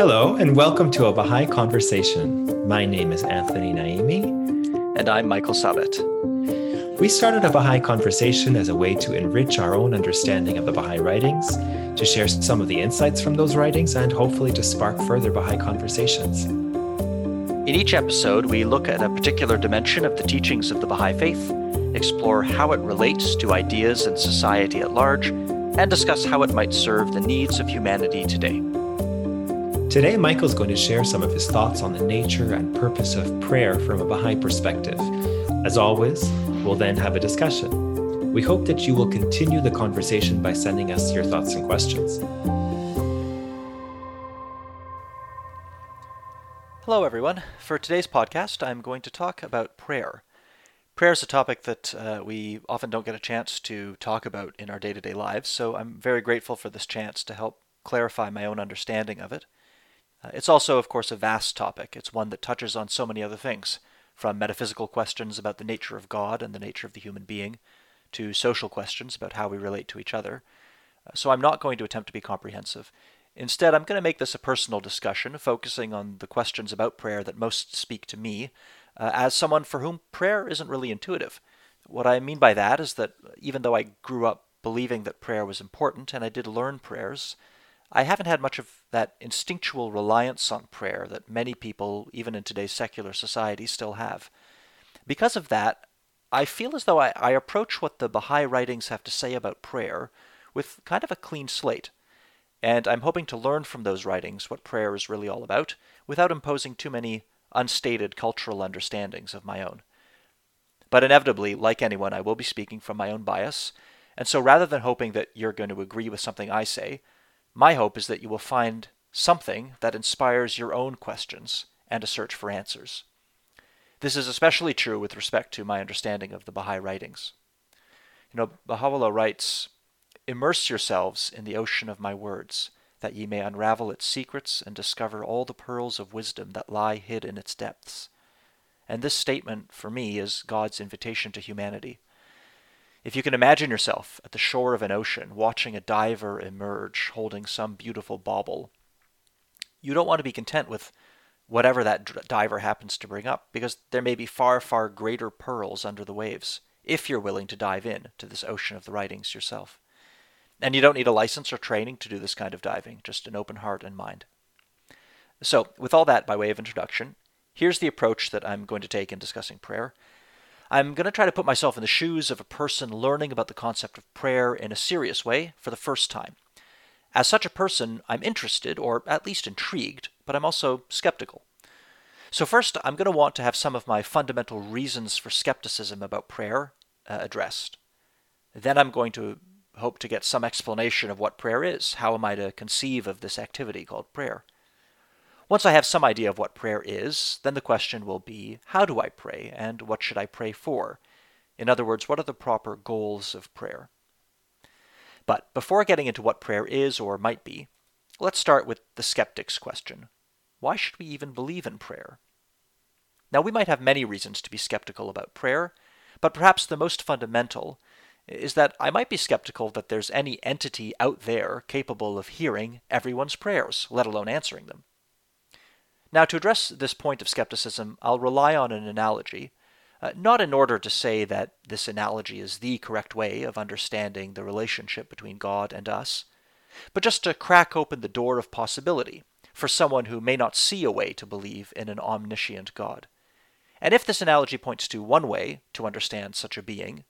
Hello, and welcome to a Baha'i Conversation. My name is Anthony Naimi. And I'm Michael Sabat. We started a Baha'i Conversation as a way to enrich our own understanding of the Baha'i writings, to share some of the insights from those writings, and hopefully to spark further Baha'i conversations. In each episode, we look at a particular dimension of the teachings of the Baha'i Faith, explore how it relates to ideas and society at large, and discuss how it might serve the needs of humanity today. Today, Michael's going to share some of his thoughts on the nature and purpose of prayer from a Baha'i perspective. As always, we'll then have a discussion. We hope that you will continue the conversation by sending us your thoughts and questions. Hello, everyone. For today's podcast, I'm going to talk about prayer. Prayer is a topic that uh, we often don't get a chance to talk about in our day to day lives, so I'm very grateful for this chance to help clarify my own understanding of it. Uh, it's also, of course, a vast topic. It's one that touches on so many other things, from metaphysical questions about the nature of God and the nature of the human being, to social questions about how we relate to each other. Uh, so I'm not going to attempt to be comprehensive. Instead, I'm going to make this a personal discussion, focusing on the questions about prayer that most speak to me, uh, as someone for whom prayer isn't really intuitive. What I mean by that is that even though I grew up believing that prayer was important, and I did learn prayers, I haven't had much of that instinctual reliance on prayer that many people, even in today's secular society, still have. Because of that, I feel as though I, I, approach what the Baha'i writings have to say about prayer with kind of a clean slate. And I'm hoping to learn from those writings what prayer is really all about without imposing too many unstated cultural understandings of my own. But inevitably, like anyone, I will be speaking from my own bias, and so rather than hoping that you're going to agree with something I say, my hope is that you will find something that inspires your own questions and a search for answers. This is especially true with respect to my understanding of the Baha'i writings. You know, Baha'u'llah writes, Immerse yourselves in the ocean of my words, that ye may unravel its secrets and discover all the pearls of wisdom that lie hid in its depths. And this statement, for me, is God's invitation to humanity if you can imagine yourself at the shore of an ocean watching a diver emerge holding some beautiful bauble, you don't want to be content with whatever that diver happens to bring up because there may be far, far greater pearls under the waves if you're willing to dive in to this ocean of the writings yourself. And you don't need a license or training to do this kind of diving, just an open heart and mind. So, with all that by way of introduction, here's the approach that I'm going to take in discussing prayer I'm going to try to put myself in the shoes of a person learning about the concept of prayer in a serious way for the first time. As such a person, I'm interested, or at least intrigued, but I'm also skeptical. So, first, I'm going to want to have some of my fundamental reasons for skepticism about prayer uh, addressed. Then I'm going to hope to get some explanation of what prayer is. How am I to conceive of this activity called prayer? Once I have some idea of what prayer is, then the question will be how do I pray and what should I pray for? In other words, what are the proper goals of prayer? But before getting into what prayer is or might be, let's start with the skeptic's question Why should we even believe in prayer? Now, we might have many reasons to be skeptical about prayer, but perhaps the most fundamental is that I might be skeptical that there's any entity out there capable of hearing everyone's prayers, let alone answering them. Now, to address this point of skepticism, I'll rely on an analogy, uh, not in order to say that this analogy is the correct way of understanding the relationship between God and us, but just to crack open the door of possibility for someone who may not see a way to believe in an omniscient God. And if this analogy points to one way to understand such a being,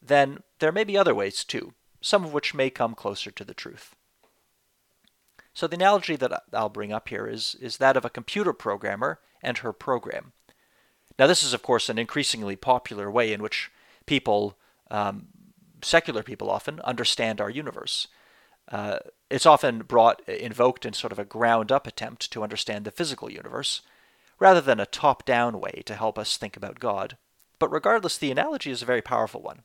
then there may be other ways too, some of which may come closer to the truth. So the analogy that I'll bring up here is, is that of a computer programmer and her program. Now, this is, of course, an increasingly popular way in which people, um, secular people often, understand our universe. Uh, it's often brought, invoked in sort of a ground up attempt to understand the physical universe, rather than a top down way to help us think about God. But regardless, the analogy is a very powerful one.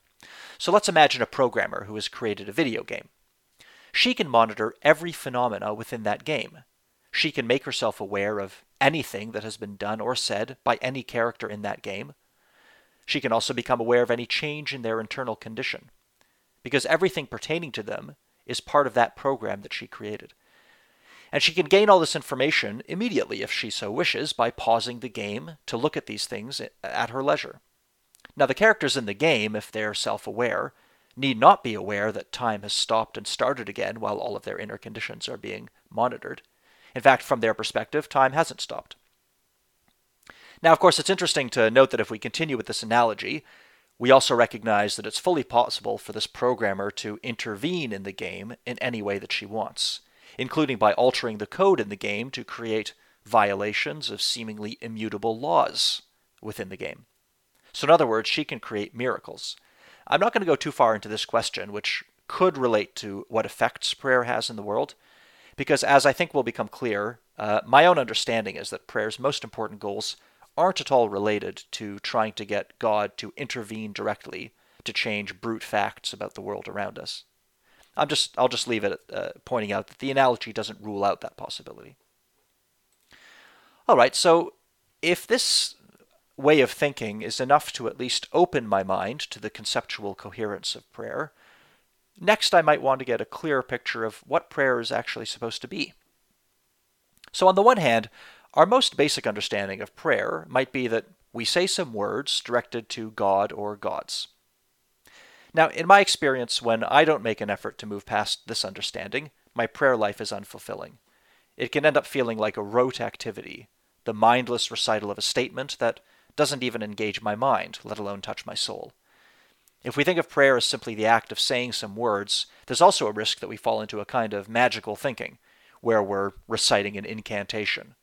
So let's imagine a programmer who has created a video game. She can monitor every phenomena within that game. She can make herself aware of anything that has been done or said by any character in that game. She can also become aware of any change in their internal condition, because everything pertaining to them is part of that program that she created. And she can gain all this information immediately if she so wishes by pausing the game to look at these things at her leisure. Now, the characters in the game, if they're self aware, need not be aware that time has stopped and started again while all of their inner conditions are being monitored. In fact, from their perspective, time hasn't stopped. Now, of course, it's interesting to note that if we continue with this analogy, we also recognize that it's fully possible for this programmer to intervene in the game in any way that she wants including by altering the code in the game to create violations of seemingly immutable laws within the game. So, in other words, she can create miracles. I'm not going to go too far into this question, which could relate to what effects prayer has in the world, because as I think will become clear, uh, my own understanding is that prayer's most important goals aren't at all related to trying to get God to intervene directly to change brute facts about the world around us. I'm just I'll just leave it uh, pointing out that the analogy doesn't rule out that possibility. All right, so if this way of thinking is enough to at least open my mind to the conceptual coherence of prayer, next I might want to get a clearer picture of what prayer is actually supposed to be. So, on the one hand, our most basic understanding of prayer might be that we say some words directed to God or gods. Now, in my experience, when I don't make an effort to move past this understanding, my prayer life is unfulfilling. It can end up feeling like a rote activity, the mindless recital of a statement that doesn't even engage my mind, let alone touch my soul. If we think of prayer as simply the act of saying some words, there's also a risk that we fall into a kind of magical thinking, where we're reciting an incantation.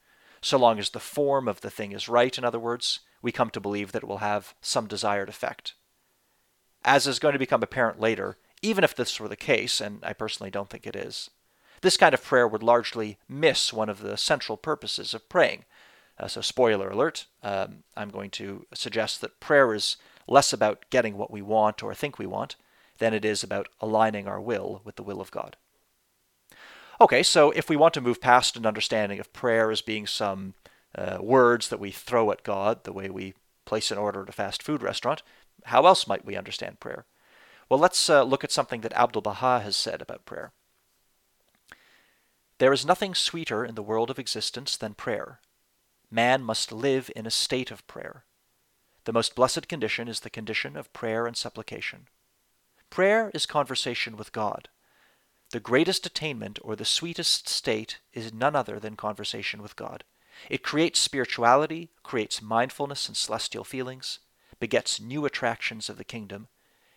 So long as the form of the thing is right, in other words, we come to believe that it will have some desired effect. As is going to become apparent later, even if this were the case, and I personally don't think it is, this kind of prayer would largely miss one of the central purposes of praying. Uh, so, spoiler alert, um, I'm going to suggest that prayer is less about getting what we want or think we want than it is about aligning our will with the will of God. Okay, so if we want to move past an understanding of prayer as being some uh, words that we throw at God, the way we place an order at a fast food restaurant, how else might we understand prayer? Well, let's uh, look at something that Abdu'l Baha has said about prayer. There is nothing sweeter in the world of existence than prayer. Man must live in a state of prayer. The most blessed condition is the condition of prayer and supplication. Prayer is conversation with God. The greatest attainment or the sweetest state is none other than conversation with God. It creates spirituality, creates mindfulness and celestial feelings, begets new attractions of the kingdom,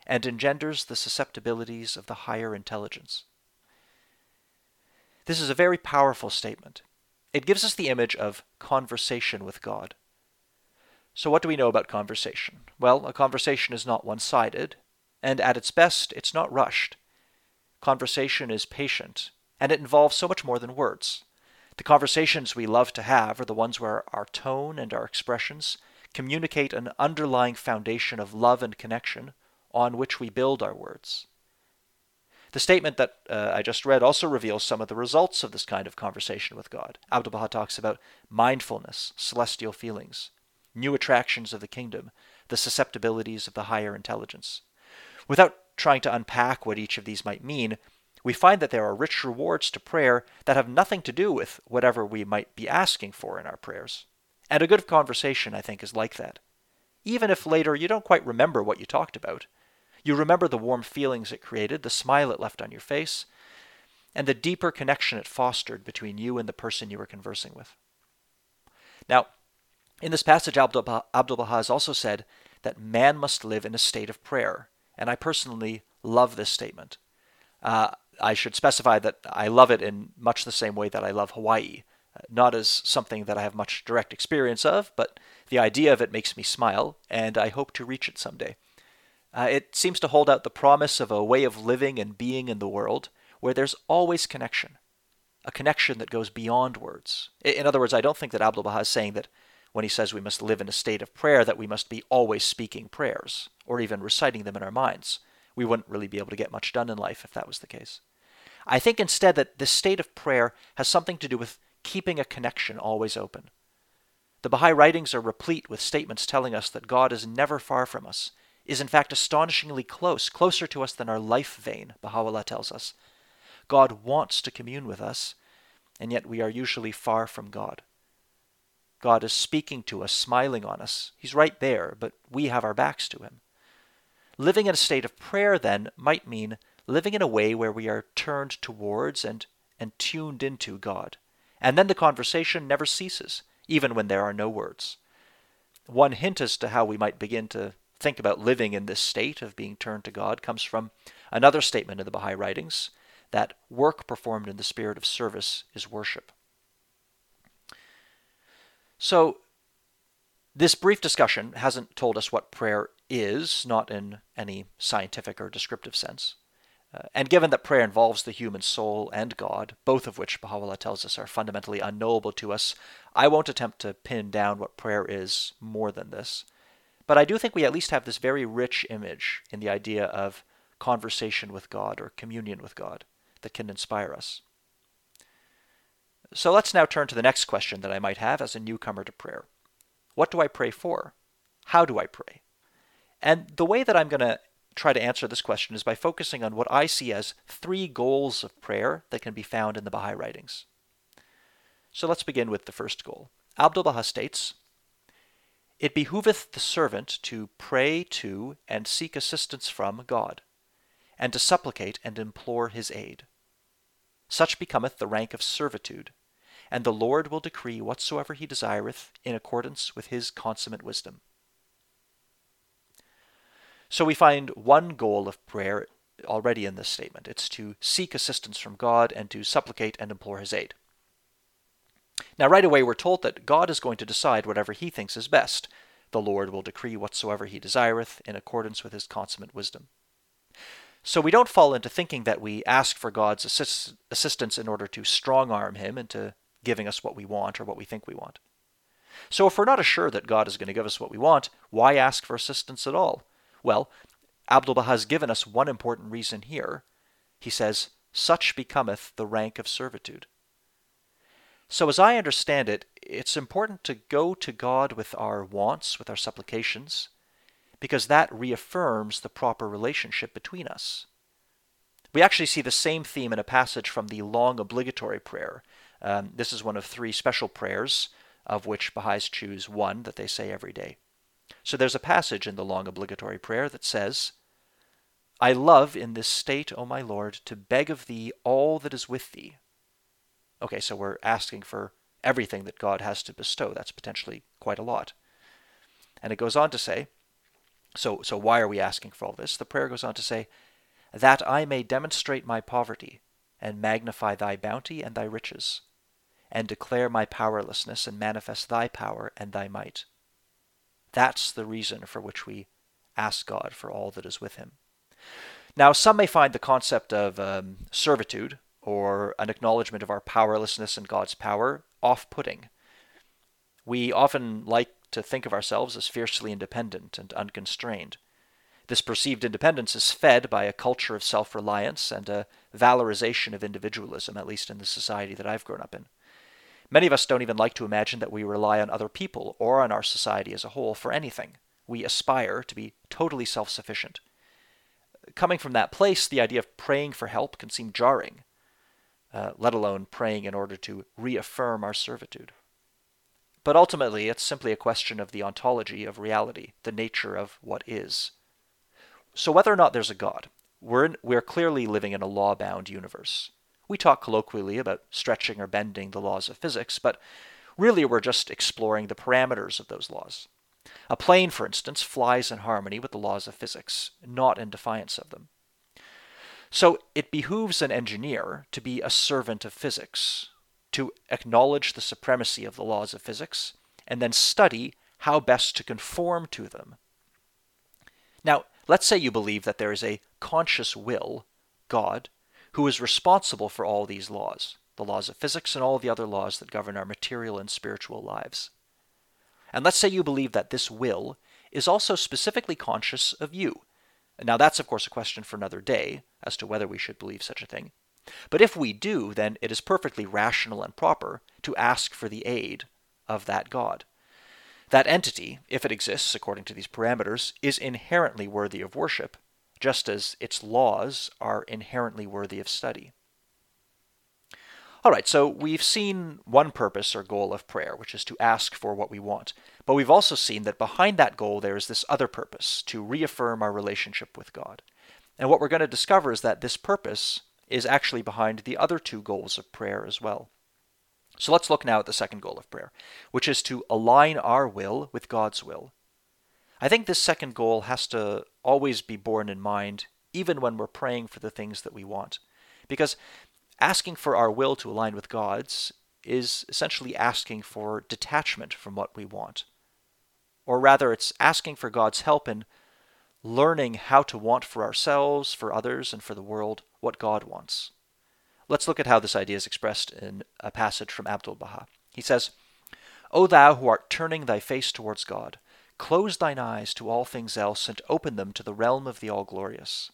and engenders the susceptibilities of the higher intelligence. This is a very powerful statement. It gives us the image of conversation with God. So, what do we know about conversation? Well, a conversation is not one sided, and at its best, it's not rushed. Conversation is patient, and it involves so much more than words. The conversations we love to have are the ones where our tone and our expressions communicate an underlying foundation of love and connection on which we build our words. The statement that uh, I just read also reveals some of the results of this kind of conversation with God. Abdu'l Baha talks about mindfulness, celestial feelings, new attractions of the kingdom, the susceptibilities of the higher intelligence. Without trying to unpack what each of these might mean, we find that there are rich rewards to prayer that have nothing to do with whatever we might be asking for in our prayers. And a good conversation, I think, is like that. Even if later you don't quite remember what you talked about, you remember the warm feelings it created, the smile it left on your face, and the deeper connection it fostered between you and the person you were conversing with. Now, in this passage, Abdu'l Baha has also said that man must live in a state of prayer, and I personally love this statement. Uh, I should specify that I love it in much the same way that I love Hawaii not as something that I have much direct experience of, but the idea of it makes me smile, and I hope to reach it someday. Uh, it seems to hold out the promise of a way of living and being in the world where there's always connection, a connection that goes beyond words. In other words, I don't think that Abdu'l Baha is saying that when he says we must live in a state of prayer, that we must be always speaking prayers, or even reciting them in our minds. We wouldn't really be able to get much done in life if that was the case. I think instead that this state of prayer has something to do with keeping a connection always open. The Baha'i writings are replete with statements telling us that God is never far from us, is in fact astonishingly close, closer to us than our life vein, Baha'u'llah tells us. God wants to commune with us, and yet we are usually far from God. God is speaking to us, smiling on us. He's right there, but we have our backs to Him. Living in a state of prayer, then, might mean living in a way where we are turned towards and, and tuned into God. And then the conversation never ceases, even when there are no words. One hint as to how we might begin to think about living in this state of being turned to God comes from another statement in the Baha'i writings that work performed in the spirit of service is worship. So, this brief discussion hasn't told us what prayer is, not in any scientific or descriptive sense. Uh, and given that prayer involves the human soul and God, both of which Baha'u'llah tells us are fundamentally unknowable to us, I won't attempt to pin down what prayer is more than this. But I do think we at least have this very rich image in the idea of conversation with God or communion with God that can inspire us. So let's now turn to the next question that I might have as a newcomer to prayer. What do I pray for? How do I pray? And the way that I'm going to try to answer this question is by focusing on what I see as three goals of prayer that can be found in the Baha'i writings. So let's begin with the first goal. Abdul Baha states, It behooveth the servant to pray to and seek assistance from God, and to supplicate and implore his aid. Such becometh the rank of servitude, and the Lord will decree whatsoever he desireth in accordance with his consummate wisdom. So we find one goal of prayer already in this statement it's to seek assistance from God and to supplicate and implore his aid. Now, right away, we're told that God is going to decide whatever he thinks is best. The Lord will decree whatsoever he desireth in accordance with his consummate wisdom. So we don't fall into thinking that we ask for God's assist- assistance in order to strong arm him into giving us what we want or what we think we want. So if we're not assured that God is going to give us what we want, why ask for assistance at all? Well, Abdul Baha has given us one important reason here. He says, Such becometh the rank of servitude. So, as I understand it, it's important to go to God with our wants, with our supplications, because that reaffirms the proper relationship between us. We actually see the same theme in a passage from the long obligatory prayer. Um, this is one of three special prayers, of which Baha'is choose one that they say every day. So there's a passage in the long obligatory prayer that says, I love in this state, O my Lord, to beg of thee all that is with thee. Okay, so we're asking for everything that God has to bestow. That's potentially quite a lot. And it goes on to say, so, so why are we asking for all this? The prayer goes on to say, that I may demonstrate my poverty and magnify thy bounty and thy riches, and declare my powerlessness and manifest thy power and thy might. That's the reason for which we ask God for all that is with him. Now, some may find the concept of um, servitude or an acknowledgement of our powerlessness and God's power off putting. We often like to think of ourselves as fiercely independent and unconstrained. This perceived independence is fed by a culture of self reliance and a valorization of individualism, at least in the society that I've grown up in. Many of us don't even like to imagine that we rely on other people or on our society as a whole for anything. We aspire to be totally self sufficient. Coming from that place, the idea of praying for help can seem jarring, uh, let alone praying in order to reaffirm our servitude. But ultimately, it's simply a question of the ontology of reality, the nature of what is. So, whether or not there's a God, we're, in, we're clearly living in a law bound universe. We talk colloquially about stretching or bending the laws of physics, but really we're just exploring the parameters of those laws. A plane, for instance, flies in harmony with the laws of physics, not in defiance of them. So it behooves an engineer to be a servant of physics, to acknowledge the supremacy of the laws of physics, and then study how best to conform to them. Now, let's say you believe that there is a conscious will, God, who is responsible for all these laws, the laws of physics and all the other laws that govern our material and spiritual lives. And let's say you believe that this will is also specifically conscious of you. Now, that's of course a question for another day as to whether we should believe such a thing. But if we do, then it is perfectly rational and proper to ask for the aid of that God. That entity, if it exists according to these parameters, is inherently worthy of worship, just as its laws are inherently worthy of study. All right, so we've seen one purpose or goal of prayer, which is to ask for what we want. But we've also seen that behind that goal there is this other purpose, to reaffirm our relationship with God. And what we're going to discover is that this purpose is actually behind the other two goals of prayer as well. So let's look now at the second goal of prayer, which is to align our will with God's will. I think this second goal has to always be borne in mind, even when we're praying for the things that we want. Because asking for our will to align with God's is essentially asking for detachment from what we want. Or rather, it's asking for God's help in learning how to want for ourselves, for others, and for the world what God wants. Let's look at how this idea is expressed in a passage from Abdul Baha. He says, O thou who art turning thy face towards God, close thine eyes to all things else, and open them to the realm of the All Glorious.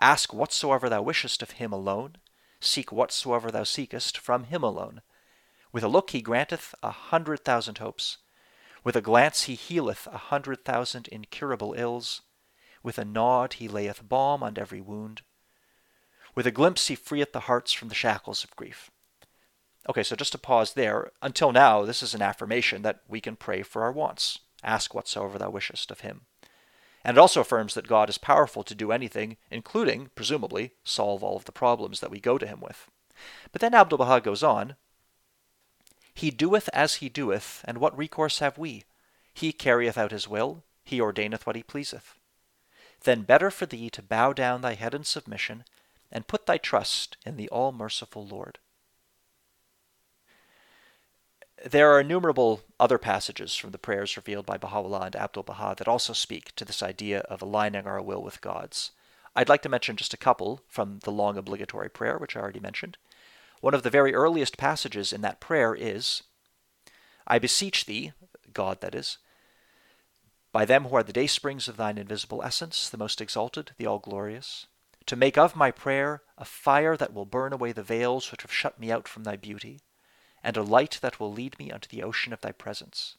Ask whatsoever thou wishest of him alone, Seek whatsoever thou seekest from him alone. With a look he granteth a hundred thousand hopes. With a glance he healeth a hundred thousand incurable ills. With a nod he layeth balm on every wound. With a glimpse he freeth the hearts from the shackles of grief. Okay, so just to pause there. Until now, this is an affirmation that we can pray for our wants. Ask whatsoever thou wishest of him. And it also affirms that God is powerful to do anything, including, presumably, solve all of the problems that we go to him with. But then Abdu'l Baha goes on He doeth as he doeth, and what recourse have we? He carrieth out his will, he ordaineth what he pleaseth. Then better for thee to bow down thy head in submission, and put thy trust in the all merciful Lord. There are innumerable other passages from the prayers revealed by Baha'u'llah and Abdul Baha that also speak to this idea of aligning our will with God's. I'd like to mention just a couple from the long obligatory prayer, which I already mentioned. One of the very earliest passages in that prayer is I beseech thee, God that is, by them who are the day springs of thine invisible essence, the most exalted, the all glorious, to make of my prayer a fire that will burn away the veils which have shut me out from thy beauty and a light that will lead me unto the ocean of thy presence.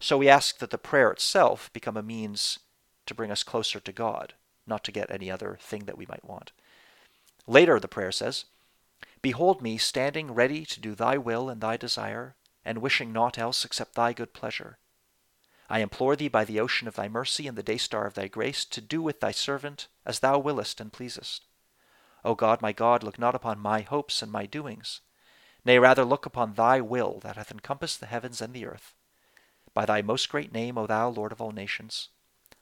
So we ask that the prayer itself become a means to bring us closer to God, not to get any other thing that we might want. Later, the prayer says, Behold me standing ready to do thy will and thy desire, and wishing naught else except thy good pleasure. I implore thee by the ocean of thy mercy and the day star of thy grace to do with thy servant as thou willest and pleasest. O God, my God, look not upon my hopes and my doings, Nay, rather look upon thy will that hath encompassed the heavens and the earth. By thy most great name, O thou Lord of all nations,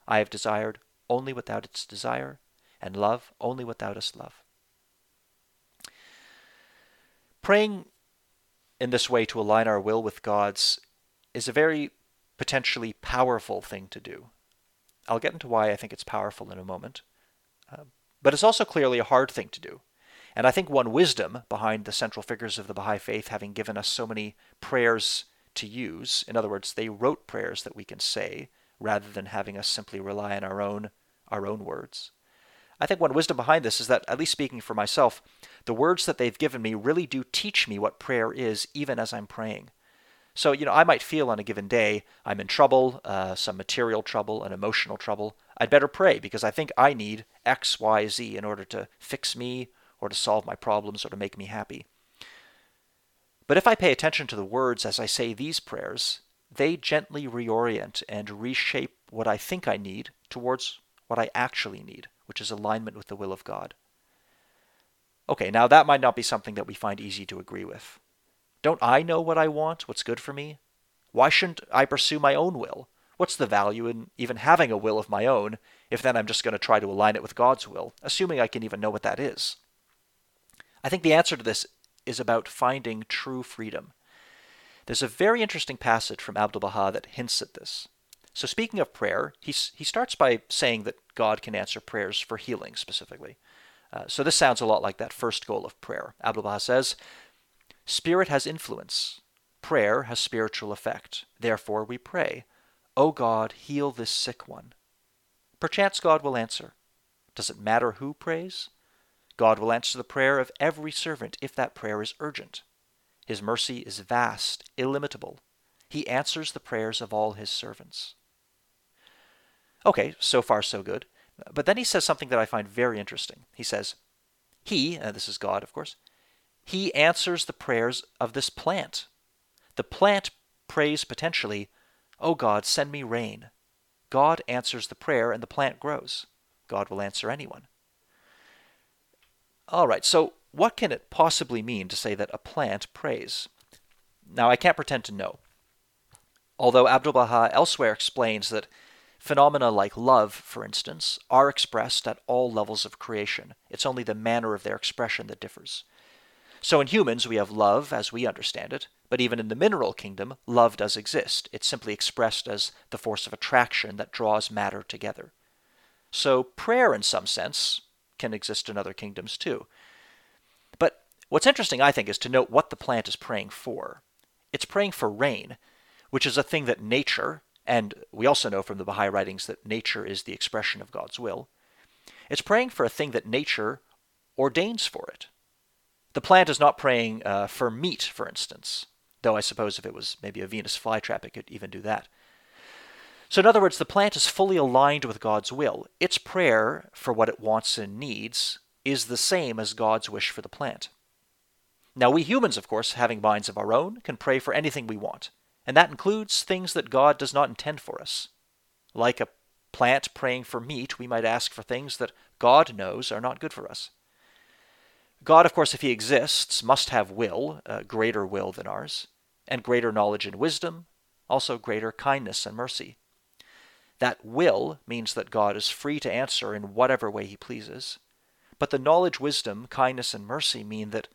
I have desired only what thou didst desire, and love only what thou dost love. Praying in this way to align our will with God's is a very potentially powerful thing to do. I'll get into why I think it's powerful in a moment. Uh, but it's also clearly a hard thing to do. And I think one wisdom behind the central figures of the Baha'i Faith having given us so many prayers to use, in other words, they wrote prayers that we can say rather than having us simply rely on our own our own words. I think one wisdom behind this is that, at least speaking for myself, the words that they've given me really do teach me what prayer is, even as I'm praying. So, you know, I might feel on a given day I'm in trouble, uh, some material trouble, an emotional trouble. I'd better pray because I think I need X, Y, Z in order to fix me or to solve my problems or to make me happy. But if I pay attention to the words as I say these prayers, they gently reorient and reshape what I think I need towards what I actually need, which is alignment with the will of God. Okay, now that might not be something that we find easy to agree with. Don't I know what I want, what's good for me? Why shouldn't I pursue my own will? What's the value in even having a will of my own if then I'm just going to try to align it with God's will, assuming I can even know what that is? I think the answer to this is about finding true freedom. There's a very interesting passage from Abdu'l Baha that hints at this. So, speaking of prayer, he, he starts by saying that God can answer prayers for healing specifically. Uh, so, this sounds a lot like that first goal of prayer. Abdu'l Baha says, Spirit has influence. Prayer has spiritual effect. Therefore, we pray, O God, heal this sick one. Perchance God will answer. Does it matter who prays? God will answer the prayer of every servant if that prayer is urgent. His mercy is vast, illimitable. He answers the prayers of all his servants. Okay, so far so good. But then he says something that I find very interesting. He says, He, uh, this is God, of course, he answers the prayers of this plant. The plant prays potentially, Oh God, send me rain. God answers the prayer and the plant grows. God will answer anyone. All right, so what can it possibly mean to say that a plant prays? Now, I can't pretend to know. Although Abdu'l Baha elsewhere explains that phenomena like love, for instance, are expressed at all levels of creation. It's only the manner of their expression that differs. So in humans, we have love as we understand it, but even in the mineral kingdom, love does exist. It's simply expressed as the force of attraction that draws matter together. So prayer, in some sense, can exist in other kingdoms too. But what's interesting, I think, is to note what the plant is praying for. It's praying for rain, which is a thing that nature, and we also know from the Baha'i writings that nature is the expression of God's will. It's praying for a thing that nature ordains for it. The plant is not praying uh, for meat, for instance, though I suppose if it was maybe a Venus flytrap, it could even do that. So, in other words, the plant is fully aligned with God's will. Its prayer for what it wants and needs is the same as God's wish for the plant. Now, we humans, of course, having minds of our own, can pray for anything we want, and that includes things that God does not intend for us. Like a plant praying for meat, we might ask for things that God knows are not good for us. God, of course, if he exists, must have will, a greater will than ours, and greater knowledge and wisdom, also greater kindness and mercy. That will means that God is free to answer in whatever way he pleases. But the knowledge, wisdom, kindness, and mercy mean that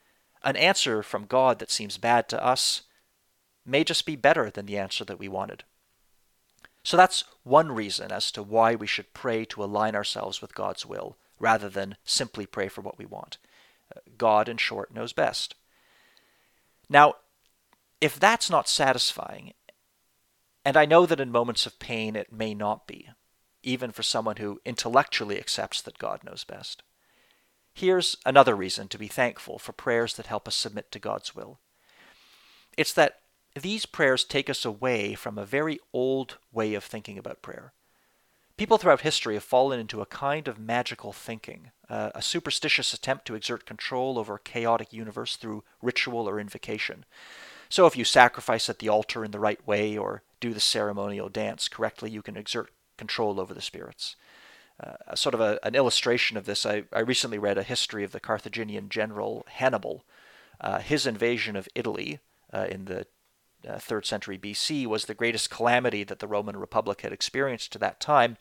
an answer from God that seems bad to us may just be better than the answer that we wanted. So that's one reason as to why we should pray to align ourselves with God's will rather than simply pray for what we want. God, in short, knows best. Now, if that's not satisfying, and I know that in moments of pain it may not be, even for someone who intellectually accepts that God knows best. Here's another reason to be thankful for prayers that help us submit to God's will. It's that these prayers take us away from a very old way of thinking about prayer. People throughout history have fallen into a kind of magical thinking, uh, a superstitious attempt to exert control over a chaotic universe through ritual or invocation. So if you sacrifice at the altar in the right way or do the ceremonial dance correctly, you can exert control over the spirits. Uh, sort of a, an illustration of this, I, I, recently read a history of the Carthaginian general Hannibal. Uh, his invasion of Italy uh, in the uh, 3rd century BC was the greatest calamity that the Roman Republic had experienced to that time.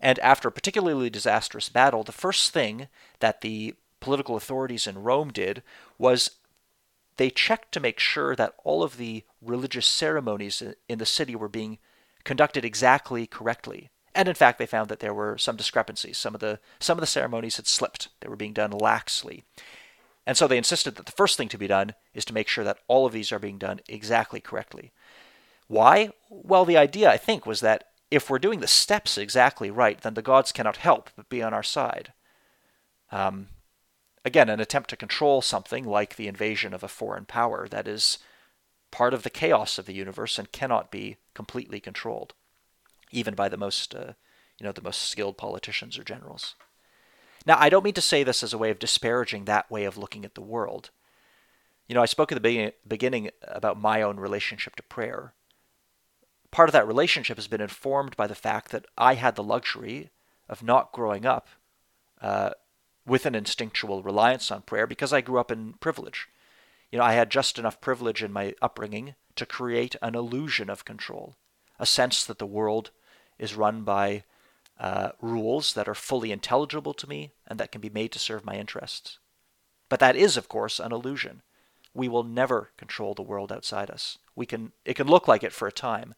And after a particularly disastrous battle, the first thing that the political authorities in Rome did was they checked to make sure that all of the religious ceremonies in the city were being conducted exactly correctly. And in fact, they found that there were some discrepancies. Some of the some of the ceremonies had slipped; they were being done laxly. And so they insisted that the first thing to be done is to make sure that all of these are being done exactly correctly. Why? Well, the idea, I think, was that if we're doing the steps exactly right, then the gods cannot help but be on our side. Um, again, an attempt to control something like the invasion of a foreign power that is part of the chaos of the universe and cannot be completely controlled, even by the most, uh, you know, the most skilled politicians or generals. Now, I don't mean to say this as a way of disparaging that way of looking at the world. You know, I spoke at the beginning about my own relationship to prayer. Part of that relationship has been informed by the fact that I had the luxury of not growing up uh, with an instinctual reliance on prayer because I grew up in privilege. You know, I had just enough privilege in my upbringing to create an illusion of control, a sense that the world is run by uh, rules that are fully intelligible to me and that can be made to serve my interests. But that is, of course, an illusion. We will never control the world outside us. We can, it can look like it for a time,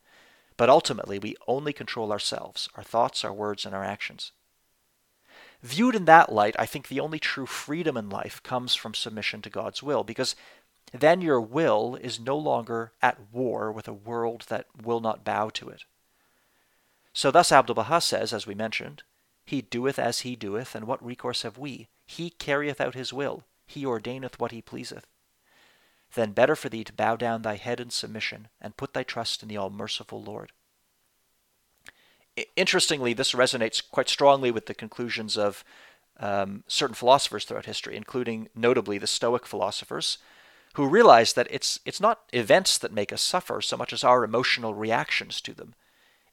but ultimately we only control ourselves, our thoughts, our words, and our actions. Viewed in that light, I think the only true freedom in life comes from submission to God's will, because then your will is no longer at war with a world that will not bow to it. So thus Abdu'l Baha says, as we mentioned, He doeth as he doeth, and what recourse have we? He carrieth out his will, he ordaineth what he pleaseth. Then better for thee to bow down thy head in submission, and put thy trust in the all merciful Lord. Interestingly, this resonates quite strongly with the conclusions of um, certain philosophers throughout history, including notably the Stoic philosophers, who realized that it's, it's not events that make us suffer so much as our emotional reactions to them.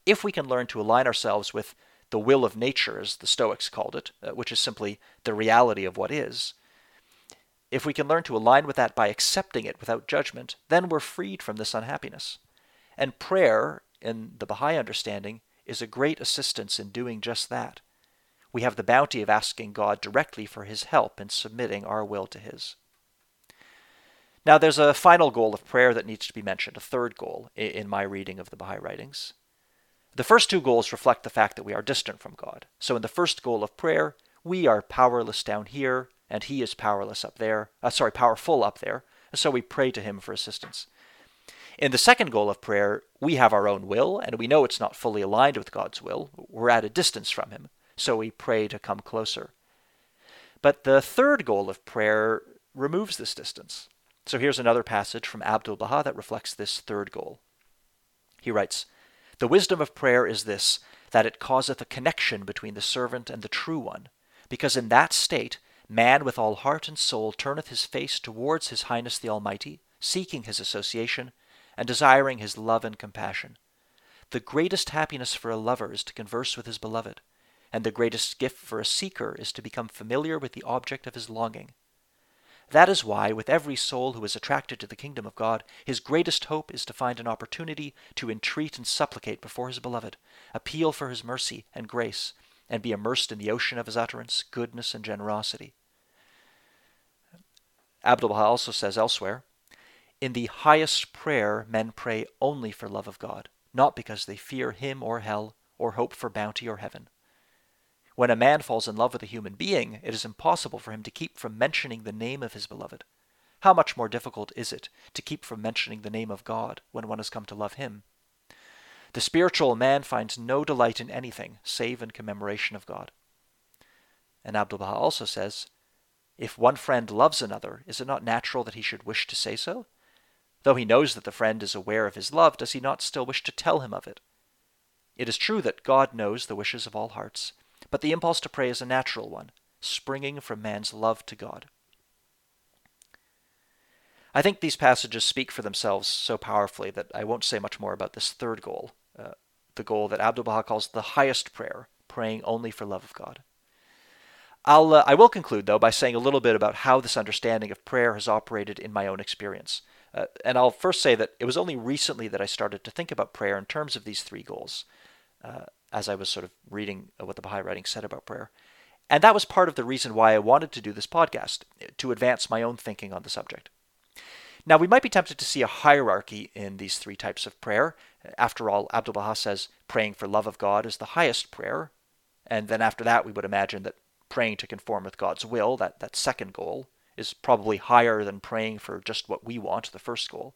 If we can learn to align ourselves with the will of nature, as the Stoics called it, uh, which is simply the reality of what is, if we can learn to align with that by accepting it without judgment, then we're freed from this unhappiness. And prayer, in the Baha'i understanding, is a great assistance in doing just that. We have the bounty of asking God directly for His help in submitting our will to His. Now, there's a final goal of prayer that needs to be mentioned, a third goal in my reading of the Baha'i writings. The first two goals reflect the fact that we are distant from God. So, in the first goal of prayer, we are powerless down here and he is powerless up there, uh, sorry, powerful up there, and so we pray to him for assistance. In the second goal of prayer, we have our own will, and we know it's not fully aligned with God's will. We're at a distance from him, so we pray to come closer. But the third goal of prayer removes this distance. So here's another passage from Abdul Baha that reflects this third goal. He writes, The wisdom of prayer is this, that it causeth a connection between the servant and the true one, because in that state Man with all heart and soul turneth his face towards his Highness the Almighty, seeking his association, and desiring his love and compassion. The greatest happiness for a lover is to converse with his beloved, and the greatest gift for a seeker is to become familiar with the object of his longing. That is why, with every soul who is attracted to the kingdom of God, his greatest hope is to find an opportunity to entreat and supplicate before his beloved, appeal for his mercy and grace, and be immersed in the ocean of his utterance, goodness, and generosity. Abdul Baha also says elsewhere, In the highest prayer, men pray only for love of God, not because they fear him or hell, or hope for bounty or heaven. When a man falls in love with a human being, it is impossible for him to keep from mentioning the name of his beloved. How much more difficult is it to keep from mentioning the name of God when one has come to love him? The spiritual man finds no delight in anything save in commemoration of God. And Abdul Baha also says, if one friend loves another, is it not natural that he should wish to say so? Though he knows that the friend is aware of his love, does he not still wish to tell him of it? It is true that God knows the wishes of all hearts, but the impulse to pray is a natural one, springing from man's love to God. I think these passages speak for themselves so powerfully that I won't say much more about this third goal, uh, the goal that Abdu'l Baha calls the highest prayer, praying only for love of God. I'll, uh, I will conclude, though, by saying a little bit about how this understanding of prayer has operated in my own experience. Uh, and I'll first say that it was only recently that I started to think about prayer in terms of these three goals, uh, as I was sort of reading uh, what the Baha'i writing said about prayer. And that was part of the reason why I wanted to do this podcast, to advance my own thinking on the subject. Now, we might be tempted to see a hierarchy in these three types of prayer. After all, Abdu'l Baha says praying for love of God is the highest prayer. And then after that, we would imagine that praying to conform with God's will, that, that second goal, is probably higher than praying for just what we want, the first goal.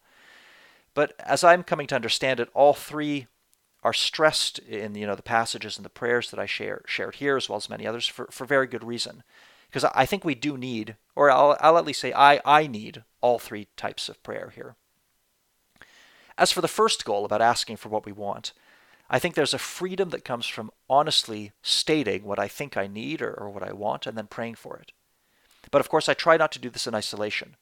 But as I'm coming to understand it, all three are stressed in you know the passages and the prayers that I share shared here, as well as many others, for, for very good reason. Because I think we do need, or I'll, I'll at least say I, I need all three types of prayer here. As for the first goal about asking for what we want, I think there's a freedom that comes from honestly stating what I think I need or, or, what I want and then praying for it. But of course, I try not to do this in isolation.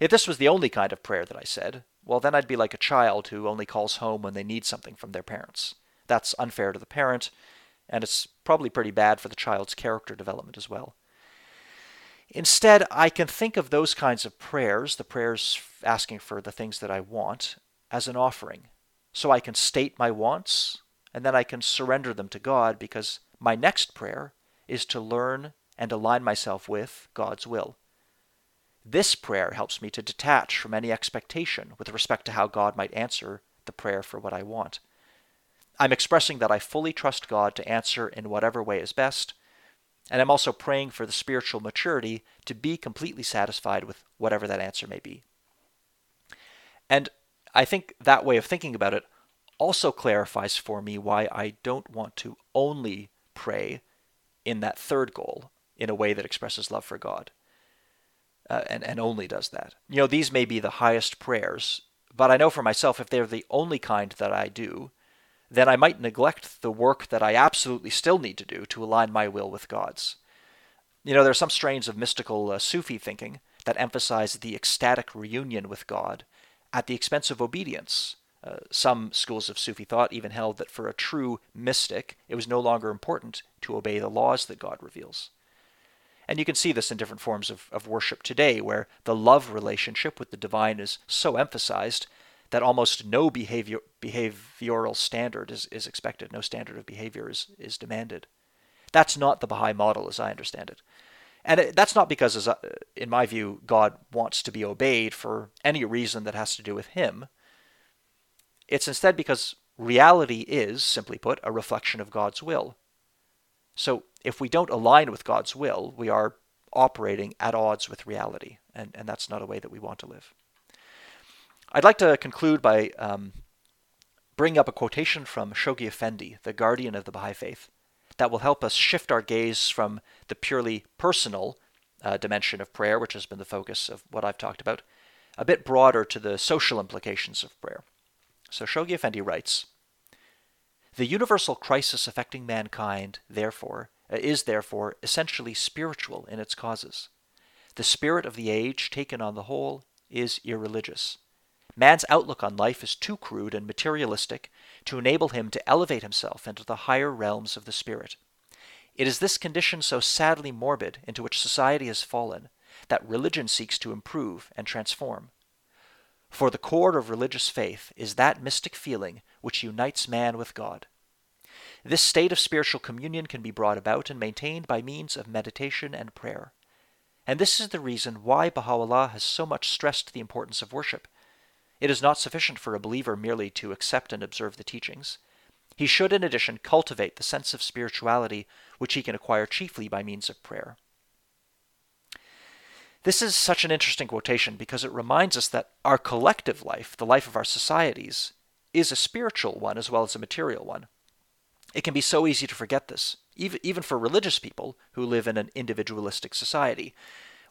If this was the only kind of prayer that I said, well, then I'd be like a child who only calls home when they need something from their parents. That's unfair to the parent, and it's probably pretty bad for the child's character development as well. Instead, I can think of those kinds of prayers, the prayers asking for the things that I want, as an offering so I can state my wants and then I can surrender them to God because my next prayer is to learn and align myself with God's will. This prayer helps me to detach from any expectation with respect to how God might answer the prayer for what I want. I'm expressing that I fully trust God to answer in whatever way is best, and I'm also praying for the spiritual maturity to be completely satisfied with whatever that answer may be. And I think that way of thinking about it also clarifies for me why I don't want to only pray in that third goal in a way that expresses love for God. Uh, and, and only does that. You know, these may be the highest prayers, but I know for myself if they're the only kind that I do, then I might neglect the work that I absolutely still need to do to align my will with God's. You know, there are some strains of mystical uh, Sufi thinking that emphasize the ecstatic reunion with God at the expense of obedience. Uh, some schools of Sufi thought even held that for a true mystic, it was no longer important to obey the laws that God reveals. And you can see this in different forms of, of worship today, where the love relationship with the divine is so emphasized that almost no behavior, behavioral standard is, is expected, no standard of behavior is, is demanded. That's not the Baha'i model, as I understand it. And it, that's not because, as, in my view, God wants to be obeyed for any reason that has to do with Him. It's instead because reality is, simply put, a reflection of God's will. So if we don't align with God's will, we are operating at odds with reality, and, and that's not a way that we want to live. I'd like to conclude by um, bringing up a quotation from Shoghi Effendi, the guardian of the Baha'i Faith, that will help us shift our gaze from the purely personal uh, dimension of prayer, which has been the focus of what I've talked about, a bit broader to the social implications of prayer. So Shoghi Effendi writes The universal crisis affecting mankind, therefore, uh, is therefore essentially spiritual in its causes. The spirit of the age, taken on the whole, is irreligious. Man's outlook on life is too crude and materialistic to enable him to elevate himself into the higher realms of the spirit. It is this condition so sadly morbid into which society has fallen that religion seeks to improve and transform. For the core of religious faith is that mystic feeling which unites man with God. This state of spiritual communion can be brought about and maintained by means of meditation and prayer. And this is the reason why Baha'u'llah has so much stressed the importance of worship. It is not sufficient for a believer merely to accept and observe the teachings. He should, in addition, cultivate the sense of spirituality which he can acquire chiefly by means of prayer. This is such an interesting quotation because it reminds us that our collective life, the life of our societies, is a spiritual one as well as a material one. It can be so easy to forget this, even, even for religious people who live in an individualistic society.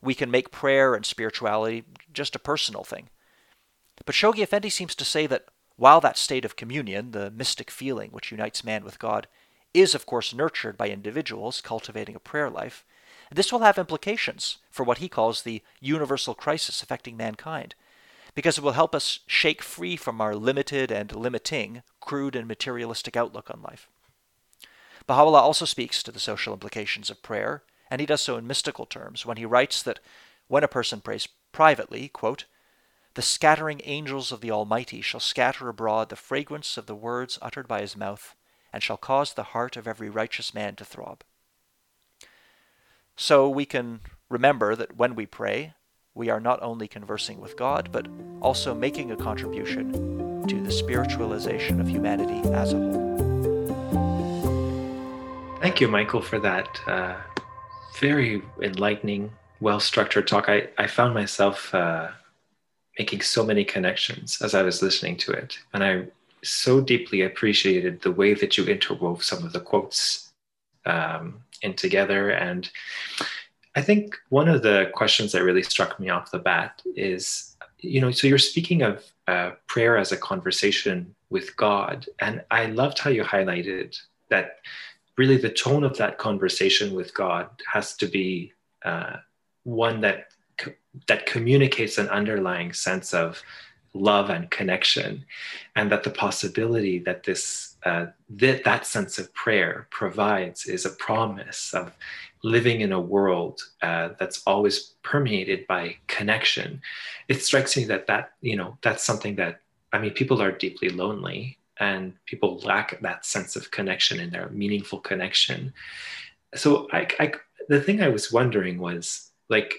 We can make prayer and spirituality just a personal thing. But Shoghi Effendi seems to say that while that state of communion, the mystic feeling which unites man with God, is of course nurtured by individuals cultivating a prayer life, this will have implications for what he calls the universal crisis affecting mankind, because it will help us shake free from our limited and limiting, crude and materialistic outlook on life. Baha'u'llah also speaks to the social implications of prayer, and he does so in mystical terms when he writes that when a person prays privately, quote, the scattering angels of the Almighty shall scatter abroad the fragrance of the words uttered by his mouth, and shall cause the heart of every righteous man to throb. So we can remember that when we pray, we are not only conversing with God, but also making a contribution to the spiritualization of humanity as a whole. Thank you, Michael, for that uh, very enlightening, well structured talk. I, I found myself uh, making so many connections as I was listening to it. And I so deeply appreciated the way that you interwove some of the quotes um, in together. And I think one of the questions that really struck me off the bat is you know, so you're speaking of uh, prayer as a conversation with God. And I loved how you highlighted that really the tone of that conversation with God has to be uh, one that that communicates an underlying sense of love and connection, and that the possibility that this uh, that that sense of prayer provides is a promise of living in a world uh, that's always permeated by connection. It strikes me that that you know that's something that I mean people are deeply lonely and people lack that sense of connection in their meaningful connection. So I, I the thing I was wondering was like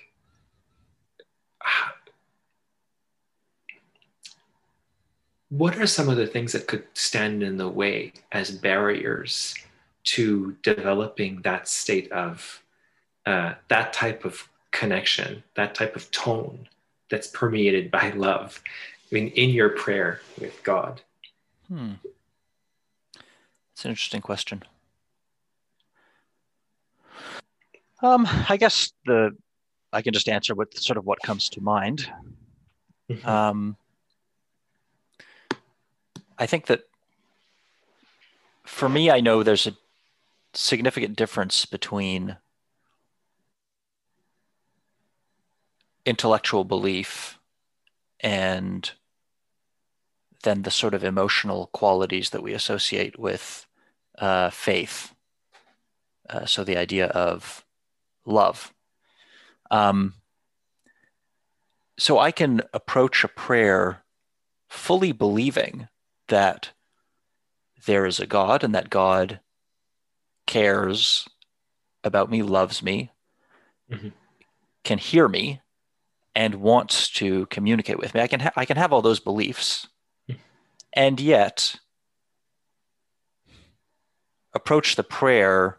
what are some of the things that could stand in the way as barriers to developing that state of uh, that type of connection, that type of tone that's permeated by love? I mean, in your prayer with God. Hmm. It's an interesting question. Um, I guess the I can just answer with sort of what comes to mind. Mm-hmm. Um, I think that for me, I know there's a significant difference between intellectual belief and then the sort of emotional qualities that we associate with uh, faith. Uh, so the idea of love. Um, so I can approach a prayer fully believing that there is a God and that God cares about me, loves me, mm-hmm. can hear me, and wants to communicate with me. I can ha- I can have all those beliefs, mm-hmm. and yet approach the prayer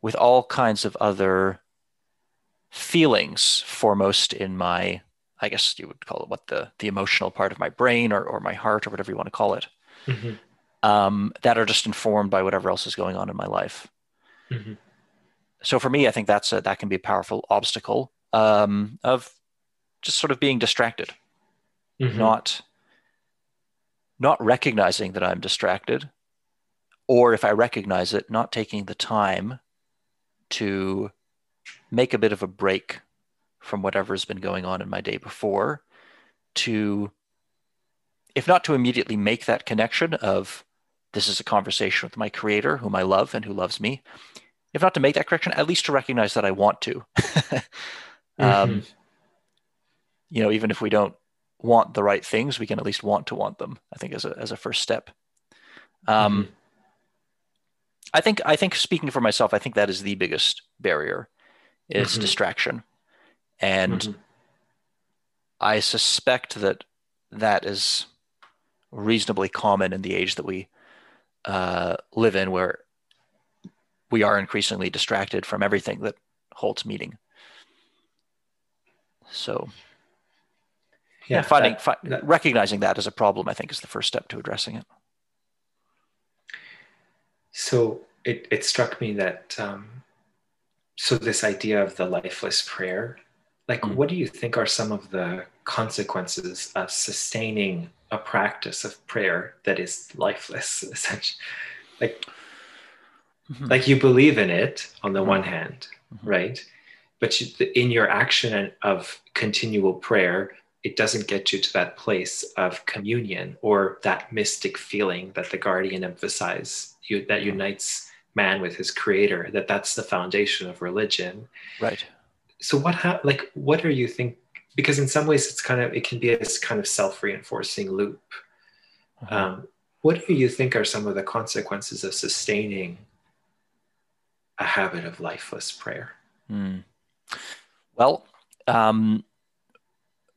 with all kinds of other feelings foremost in my I guess you would call it what the the emotional part of my brain or, or my heart or whatever you want to call it, mm-hmm. um, that are just informed by whatever else is going on in my life. Mm-hmm. So for me, I think that's a, that can be a powerful obstacle um, of just sort of being distracted, mm-hmm. not not recognizing that I'm distracted, or if I recognize it, not taking the time to make a bit of a break from whatever's been going on in my day before to if not to immediately make that connection of this is a conversation with my creator whom i love and who loves me if not to make that connection at least to recognize that i want to um, mm-hmm. you know even if we don't want the right things we can at least want to want them i think as a, as a first step um, mm-hmm. i think i think speaking for myself i think that is the biggest barrier is mm-hmm. distraction and mm-hmm. I suspect that that is reasonably common in the age that we uh, live in, where we are increasingly distracted from everything that holds meaning. So, yeah, yeah finding that, fi- that, recognizing that as a problem, I think, is the first step to addressing it. So it it struck me that um, so this idea of the lifeless prayer like mm. what do you think are some of the consequences of sustaining a practice of prayer that is lifeless essentially like mm-hmm. like you believe in it on the mm-hmm. one hand mm-hmm. right but you, in your action of continual prayer it doesn't get you to that place of communion or that mystic feeling that the guardian emphasized you, that unites man with his creator that that's the foundation of religion right so what ha- like what are you think because in some ways it's kind of it can be this kind of self-reinforcing loop uh-huh. um, what do you think are some of the consequences of sustaining a habit of lifeless prayer mm. well um,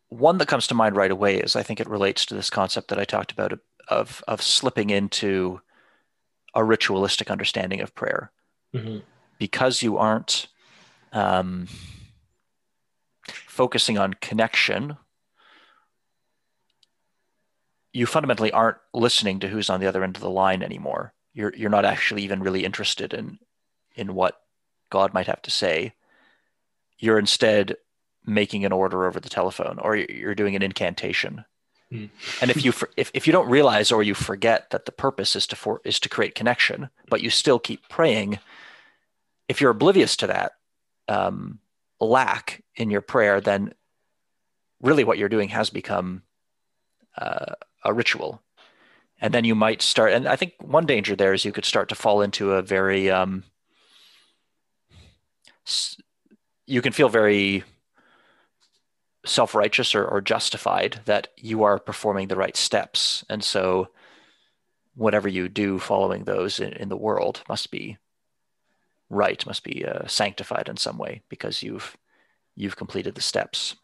one that comes to mind right away is i think it relates to this concept that i talked about of of slipping into a ritualistic understanding of prayer mm-hmm. because you aren't um, focusing on connection, you fundamentally aren't listening to who's on the other end of the line anymore. You're you're not actually even really interested in in what God might have to say. You're instead making an order over the telephone, or you're doing an incantation. Mm. and if you if, if you don't realize or you forget that the purpose is to for, is to create connection, but you still keep praying, if you're oblivious to that, um, lack in your prayer, then really what you're doing has become uh, a ritual. And then you might start, and I think one danger there is you could start to fall into a very, um, you can feel very self righteous or, or justified that you are performing the right steps. And so whatever you do following those in, in the world must be right, must be uh, sanctified in some way because you've you've completed the steps.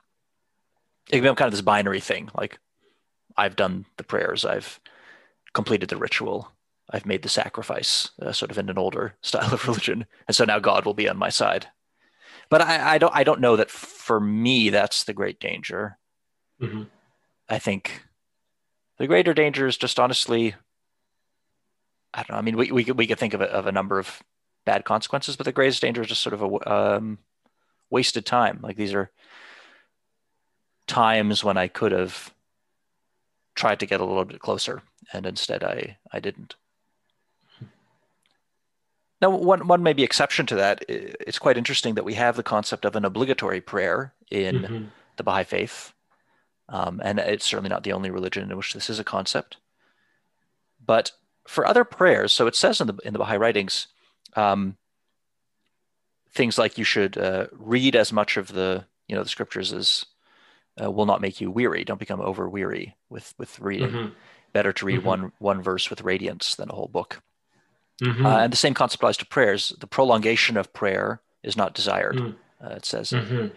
It can become kind of this binary thing, like I've done the prayers, I've completed the ritual, I've made the sacrifice, uh, sort of in an older style of religion, and so now God will be on my side. But I, I don't I don't know that for me that's the great danger. Mm-hmm. I think the greater danger is just honestly I don't know. I mean, we we could, we could think of a, of a number of bad consequences, but the greatest danger is just sort of a um, wasted time. Like these are times when I could have tried to get a little bit closer, and instead I I didn't. Now, one one maybe exception to that. It's quite interesting that we have the concept of an obligatory prayer in mm-hmm. the Baha'i faith, um, and it's certainly not the only religion in which this is a concept. But for other prayers, so it says in the in the Baha'i writings, um, things like you should uh, read as much of the you know the scriptures as uh, will not make you weary. Don't become over weary with with reading. Mm-hmm. Better to read mm-hmm. one one verse with radiance than a whole book. Mm-hmm. Uh, and the same concept applies to prayers. The prolongation of prayer is not desired. Mm. Uh, it says. Mm-hmm.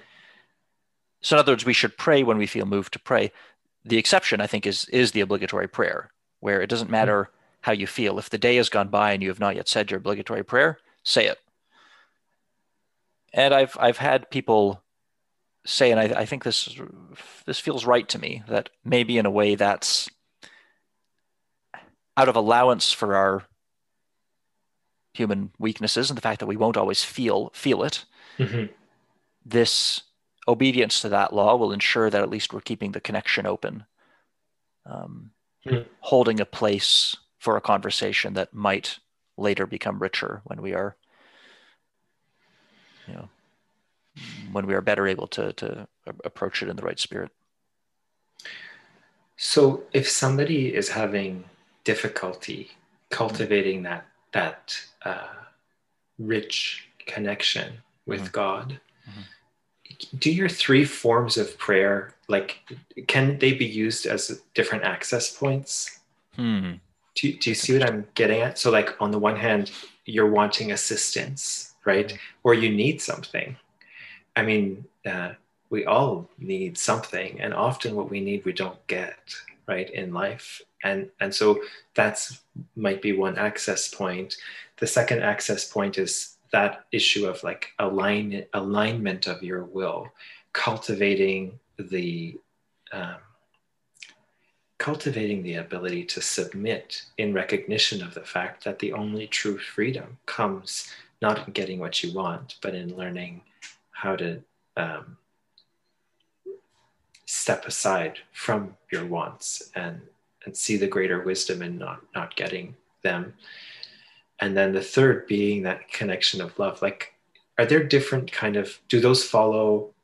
So in other words, we should pray when we feel moved to pray. The exception, I think, is is the obligatory prayer, where it doesn't matter mm. How you feel. If the day has gone by and you have not yet said your obligatory prayer, say it. And I've I've had people say, and I, I think this this feels right to me, that maybe in a way that's out of allowance for our human weaknesses and the fact that we won't always feel feel it. Mm-hmm. This obedience to that law will ensure that at least we're keeping the connection open, um, mm-hmm. holding a place for a conversation that might later become richer when we are, you know, when we are better able to to approach it in the right spirit. So, if somebody is having difficulty cultivating mm-hmm. that that uh, rich connection with mm-hmm. God, mm-hmm. do your three forms of prayer like can they be used as different access points? Do, do you see what I'm getting at? So, like on the one hand, you're wanting assistance, right? Or you need something I mean, uh, we all need something, and often what we need we don't get right in life, and and so that's might be one access point. The second access point is that issue of like align alignment of your will, cultivating the um, cultivating the ability to submit in recognition of the fact that the only true freedom comes not in getting what you want, but in learning how to um, step aside from your wants and and see the greater wisdom in not not getting them. And then the third being that connection of love. Like are there different kind of do those follow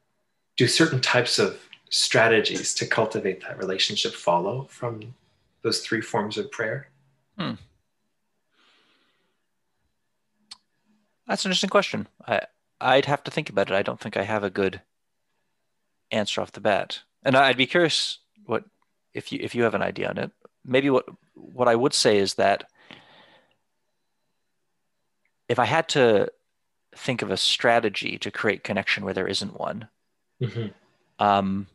do certain types of strategies to cultivate that relationship follow from those three forms of prayer hmm. that's an interesting question i I'd have to think about it. I don't think I have a good answer off the bat. And I'd be curious what if you if you have an idea on it. Maybe what what I would say is that if I had to think of a strategy to create connection where there isn't one, mm-hmm. um,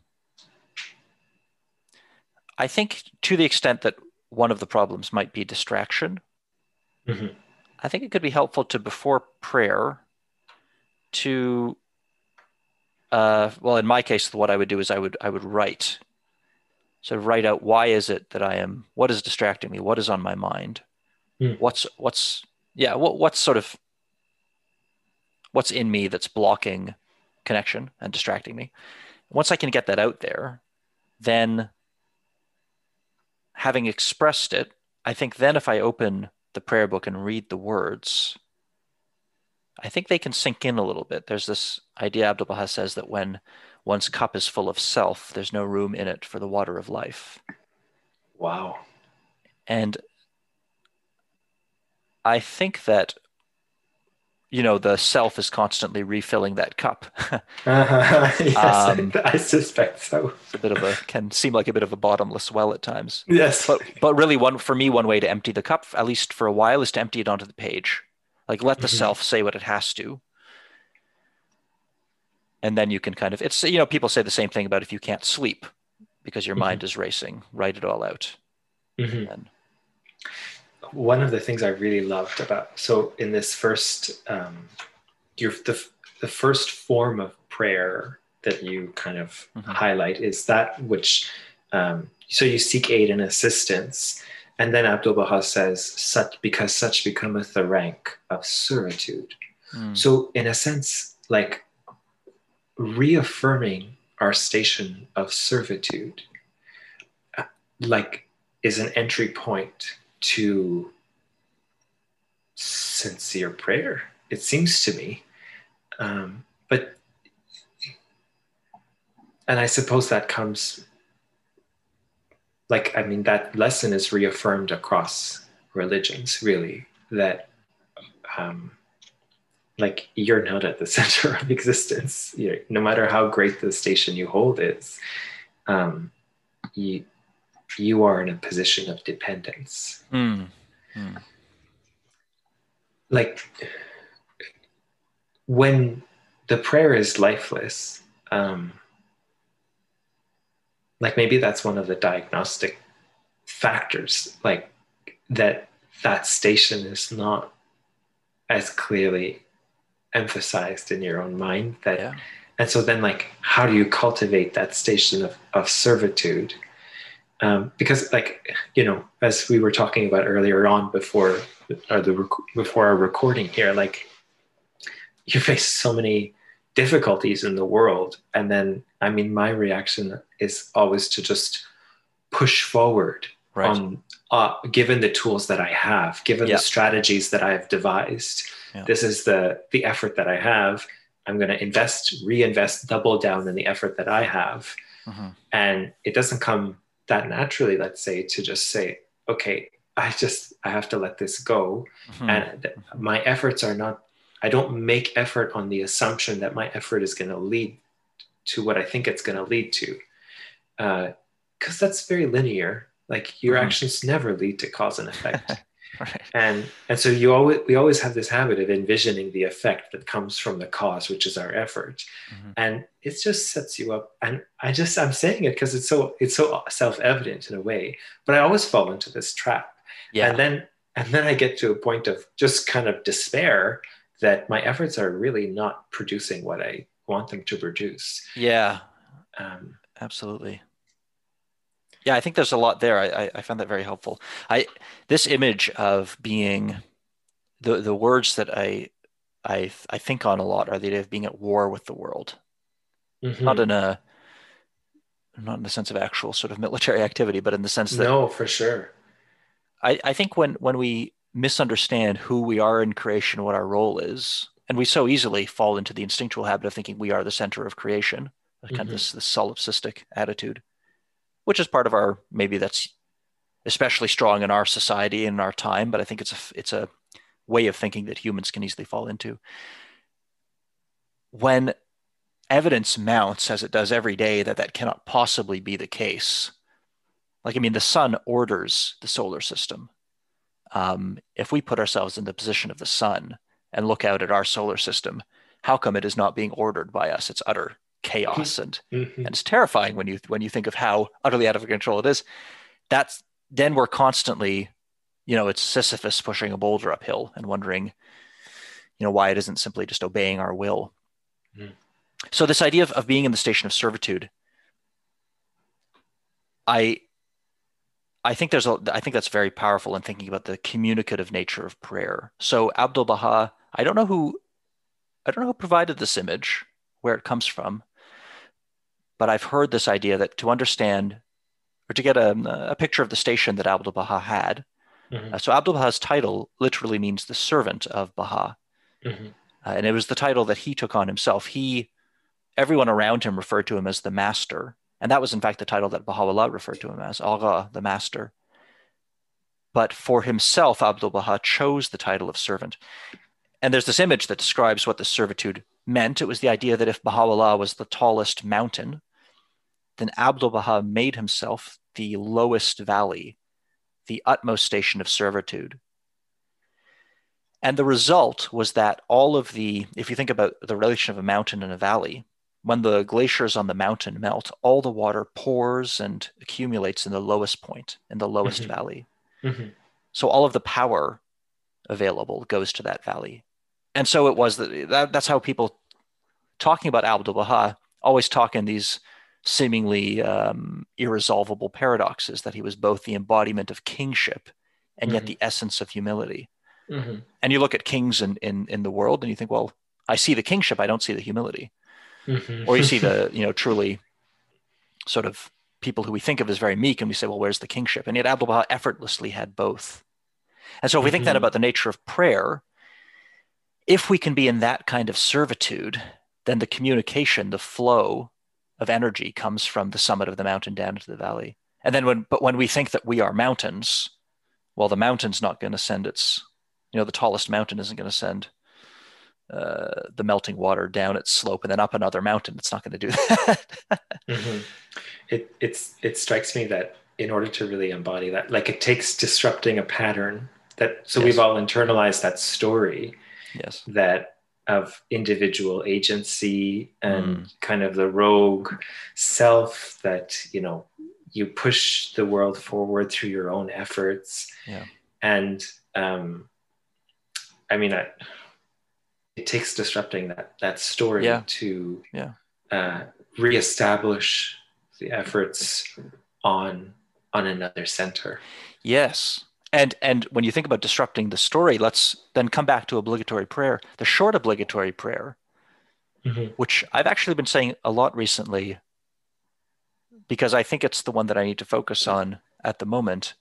I think to the extent that one of the problems might be distraction, mm-hmm. I think it could be helpful to before prayer to uh, well in my case what i would do is i would i would write so write out why is it that i am what is distracting me what is on my mind mm. what's what's yeah what what's sort of what's in me that's blocking connection and distracting me once i can get that out there then having expressed it i think then if i open the prayer book and read the words I think they can sink in a little bit. There's this idea Abdu'l Baha says that when one's cup is full of self, there's no room in it for the water of life. Wow. And I think that you know the self is constantly refilling that cup. uh-huh. Yes, um, I, I, suspect so. It's a bit of a can seem like a bit of a bottomless well at times. Yes, but but really, one for me, one way to empty the cup, at least for a while, is to empty it onto the page. Like let the mm-hmm. self say what it has to. And then you can kind of it's you know, people say the same thing about if you can't sleep because your mm-hmm. mind is racing, write it all out. Mm-hmm. And, one of the things I really loved about so in this first um, your the the first form of prayer that you kind of mm-hmm. highlight is that which um, so you seek aid and assistance and then Abdu'l Baha says, such because such becometh the rank of servitude. Mm. So, in a sense, like reaffirming our station of servitude, uh, like, is an entry point to sincere prayer. It seems to me, um, but and I suppose that comes like I mean that lesson is reaffirmed across religions, really, that um, like you're not at the center of existence. You no matter how great the station you hold is, um, you you are in a position of dependence. Mm. Mm. Like when the prayer is lifeless, um, like maybe that's one of the diagnostic factors, like that that station is not as clearly emphasized in your own mind that yeah. and so then like how do you cultivate that station of, of servitude um, because like you know as we were talking about earlier on before or the rec- before our recording here like you face so many difficulties in the world and then i mean my reaction is always to just push forward right. on uh, given the tools that i have given yeah. the strategies that i've devised yeah. this is the the effort that i have i'm going to invest reinvest double down in the effort that i have mm-hmm. and it doesn't come that naturally let's say to just say okay i just i have to let this go. Mm-hmm. and my efforts are not i don't make effort on the assumption that my effort is going to lead to what i think it's going to lead to. Because uh, that's very linear. Like your mm-hmm. actions never lead to cause and effect right. and and so you always we always have this habit of envisioning the effect that comes from the cause which is our effort mm-hmm. and it just sets you up and i just i'm saying it because it's so it's so self-evident in a way but i always fall into this trap yeah. and then and then i get to a point of just kind of despair that my efforts are really not producing what i want them to produce yeah um, absolutely yeah, I think there's a lot there. I, I found that very helpful. I this image of being the the words that I I I think on a lot are the idea of being at war with the world, mm-hmm. not in a not in the sense of actual sort of military activity, but in the sense that no, for sure. I I think when when we misunderstand who we are in creation, what our role is, and we so easily fall into the instinctual habit of thinking we are the center of creation, kind mm-hmm. of this this solipsistic attitude which is part of our maybe that's especially strong in our society and in our time. But I think it's a it's a way of thinking that humans can easily fall into. When evidence mounts, as it does every day, that that cannot possibly be the case. Like I mean, the sun orders the solar system. Um, if we put ourselves in the position of the sun and look out at our solar system, how come it is not being ordered by us? It's utter chaos and mm-hmm. and it's terrifying when you when you think of how utterly out of control it is that's then we're constantly you know it's sisyphus pushing a boulder uphill and wondering you know why it isn't simply just obeying our will mm. so this idea of, of being in the station of servitude i i think there's a i think that's very powerful in thinking about the communicative nature of prayer so abdul baha i don't know who i don't know who provided this image where it comes from but I've heard this idea that to understand or to get a, a picture of the station that Abdul Baha had. Mm-hmm. Uh, so Abdul Baha's title literally means the servant of Baha. Mm-hmm. Uh, and it was the title that he took on himself. He, everyone around him referred to him as the master. And that was, in fact, the title that Baha'u'llah referred to him as, Agha, the master. But for himself, Abdul Baha chose the title of servant. And there's this image that describes what the servitude meant. It was the idea that if Baha'u'llah was the tallest mountain, then Abdul Baha made himself the lowest valley, the utmost station of servitude. And the result was that all of the, if you think about the relation of a mountain and a valley, when the glaciers on the mountain melt, all the water pours and accumulates in the lowest point, in the lowest mm-hmm. valley. Mm-hmm. So all of the power available goes to that valley. And so it was that, that that's how people talking about Abdul Baha always talk in these seemingly um, irresolvable paradoxes that he was both the embodiment of kingship and yet mm-hmm. the essence of humility. Mm-hmm. And you look at kings in, in, in the world and you think, well, I see the kingship, I don't see the humility. Mm-hmm. Or you see the, you know, truly sort of people who we think of as very meek and we say, well, where's the kingship? And yet Abdul Baha effortlessly had both. And so if we think then mm-hmm. about the nature of prayer, if we can be in that kind of servitude, then the communication, the flow of energy comes from the summit of the mountain down into the valley. And then when but when we think that we are mountains, well, the mountain's not going to send its, you know, the tallest mountain isn't going to send uh, the melting water down its slope and then up another mountain. It's not going to do that. mm-hmm. It it's it strikes me that in order to really embody that, like it takes disrupting a pattern that. So yes. we've all internalized that story. Yes. That of individual agency and mm. kind of the rogue self that you know you push the world forward through your own efforts yeah. and um, i mean I, it takes disrupting that that story yeah. to yeah. uh, reestablish the efforts on on another center yes and and when you think about disrupting the story let's then come back to obligatory prayer the short obligatory prayer mm-hmm. which i've actually been saying a lot recently because i think it's the one that i need to focus on at the moment.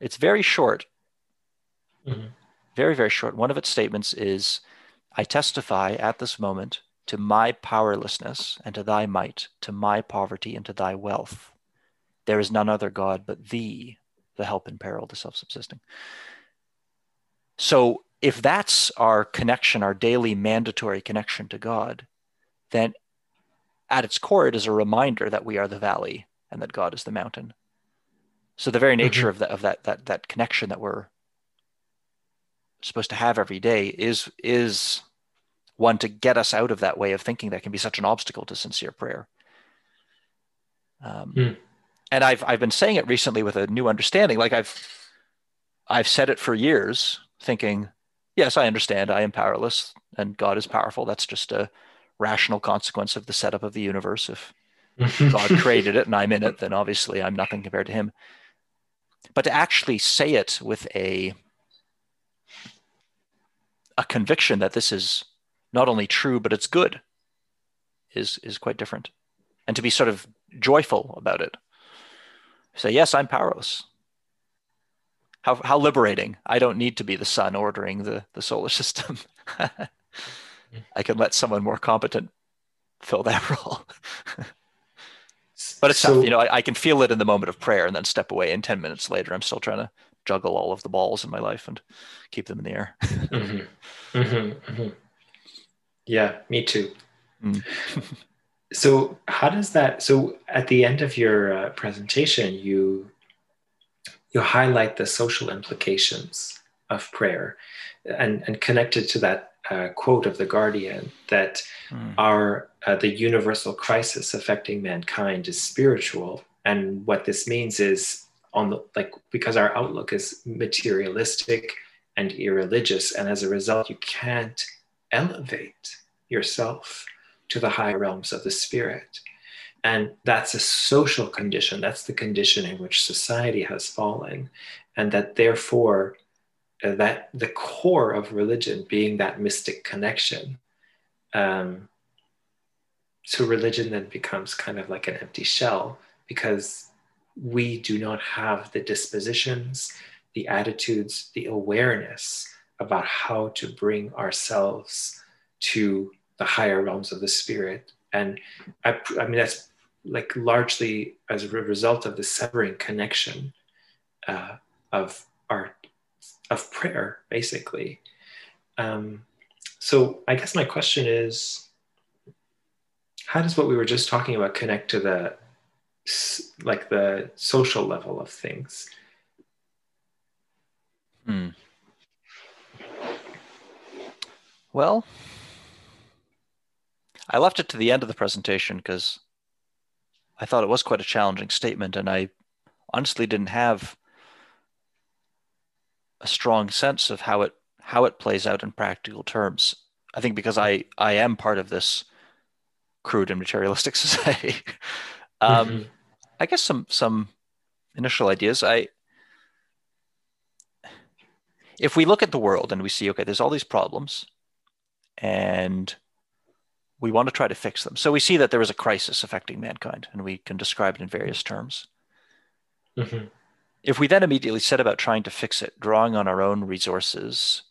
It's very short. Mm-hmm. very very short. One of its statements is i testify at this moment to my powerlessness and to thy might to my poverty and to thy wealth. There is none other god but thee the help in peril, the self subsisting. So, if that's our connection, our daily mandatory connection to God, then at its core, it is a reminder that we are the valley and that God is the mountain. So, the very nature mm-hmm. of, that, of that, that, that connection that we're supposed to have every day is, is one to get us out of that way of thinking that can be such an obstacle to sincere prayer. Um, mm and I've I've been saying it recently with a new understanding. Like I've I've said it for years, thinking, yes, I understand. I am powerless, and God is powerful. That's just a rational consequence of the setup of the universe. If God created it and I'm in it, then obviously I'm nothing compared to Him. But to actually say it with a a conviction that this is not only true but it's good is is quite different, and to be sort of joyful about it say, yes, I'm powerless. How, how liberating. I don't need to be the sun ordering the, the solar system. I can let someone more competent fill that role. but it's so, tough. You know, I, I, can feel it in the moment of prayer and then step away. And 10 minutes later, I'm still trying to juggle all of the balls in my life and keep them in the air. mm-hmm. Mm-hmm. Mm-hmm. Yeah, me too. Mm. So how does that so at the end of your uh, presentation you you highlight the social implications of prayer and and connected to that uh, quote of the guardian that mm. our uh, the universal crisis affecting mankind is spiritual and what this means is on the like because our outlook is materialistic and irreligious and as a result you can't elevate yourself to the higher realms of the spirit. And that's a social condition. That's the condition in which society has fallen. And that therefore, uh, that the core of religion being that mystic connection. Um, so religion then becomes kind of like an empty shell because we do not have the dispositions, the attitudes, the awareness about how to bring ourselves to the higher realms of the spirit. And I, I mean, that's like largely as a result of the severing connection uh, of art, of prayer, basically. Um, so I guess my question is, how does what we were just talking about connect to the like the social level of things? Hmm. Well, I left it to the end of the presentation because I thought it was quite a challenging statement, and I honestly didn't have a strong sense of how it how it plays out in practical terms. I think because I I am part of this crude and materialistic society. um, mm-hmm. I guess some some initial ideas. I if we look at the world and we see okay, there's all these problems, and we want to try to fix them. So we see that there is a crisis affecting mankind, and we can describe it in various terms. Mm-hmm. If we then immediately set about trying to fix it, drawing on our own resources,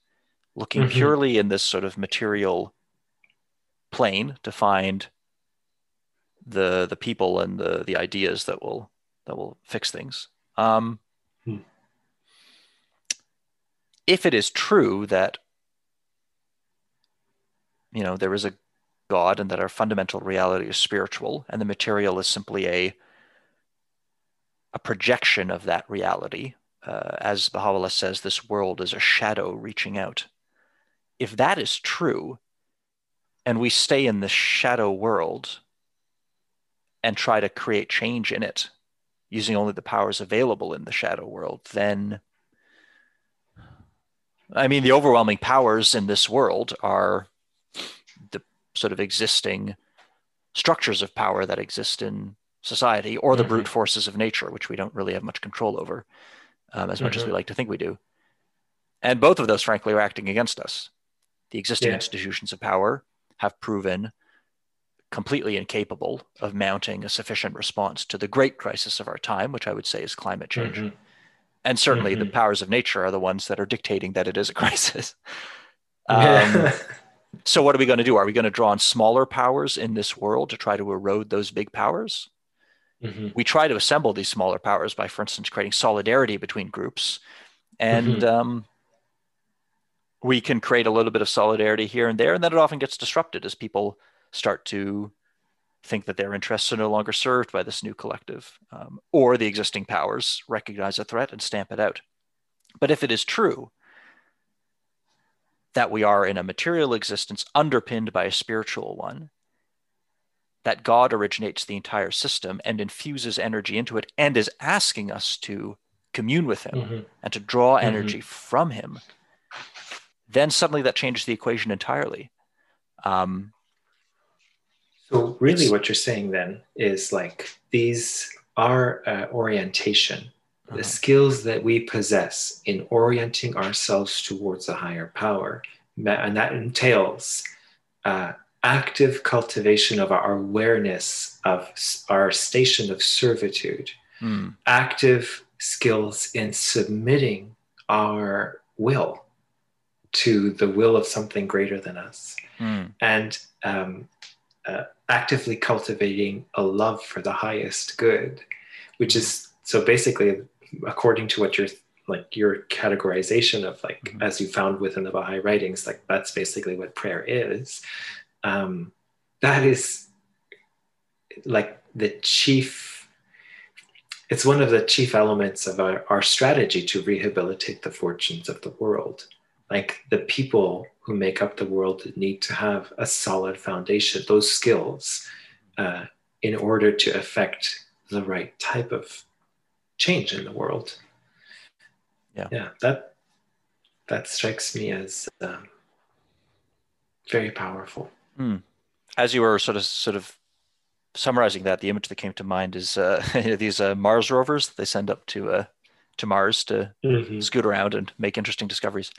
looking mm-hmm. purely in this sort of material plane to find the the people and the the ideas that will that will fix things. Um, hmm. If it is true that you know there is a God and that our fundamental reality is spiritual, and the material is simply a a projection of that reality, uh, as Baha'u'llah says, this world is a shadow reaching out. If that is true, and we stay in the shadow world and try to create change in it using only the powers available in the shadow world, then I mean, the overwhelming powers in this world are sort of existing structures of power that exist in society or the mm-hmm. brute forces of nature, which we don't really have much control over um, as mm-hmm. much as we mm-hmm. like to think we do. And both of those, frankly, are acting against us. The existing yeah. institutions of power have proven completely incapable of mounting a sufficient response to the great crisis of our time, which I would say is climate change. Mm-hmm. And certainly mm-hmm. the powers of nature are the ones that are dictating that it is a crisis. Um, so, what are we going to do? Are we going to draw on smaller powers in this world to try to erode those big powers? Mm-hmm. We try to assemble these smaller powers by, for instance, creating solidarity between groups. And mm-hmm. um, we can create a little bit of solidarity here and there, and then it often gets disrupted as people start to think that their interests are no longer served by this new collective, um, or the existing powers recognize a threat and stamp it out. But if it is true that we are in a material existence underpinned by a spiritual one, that God originates the entire system and infuses energy into it and is asking us to commune with Him mm-hmm. and to draw mm-hmm. energy from Him, then suddenly that changes the equation entirely. Um, so, really, what you're saying then is like these are uh, orientation, uh-huh. the skills that we possess in orienting ourselves towards a higher power. And that entails uh, active cultivation of our awareness of our station of servitude, mm. active skills in submitting our will to the will of something greater than us, mm. and um, uh, actively cultivating a love for the highest good, which is so basically, according to what you're like your categorization of like mm-hmm. as you found within the Baha'i writings, like that's basically what prayer is um, that is like the chief it's one of the chief elements of our, our strategy to rehabilitate the fortunes of the world like the people who make up the world need to have a solid foundation those skills uh, in order to affect the right type of change in the world yeah yeah that that strikes me as um, very powerful Mm. As you were sort of sort of summarizing that, the image that came to mind is uh, these uh, Mars rovers that they send up to uh, to Mars to mm-hmm. scoot around and make interesting discoveries.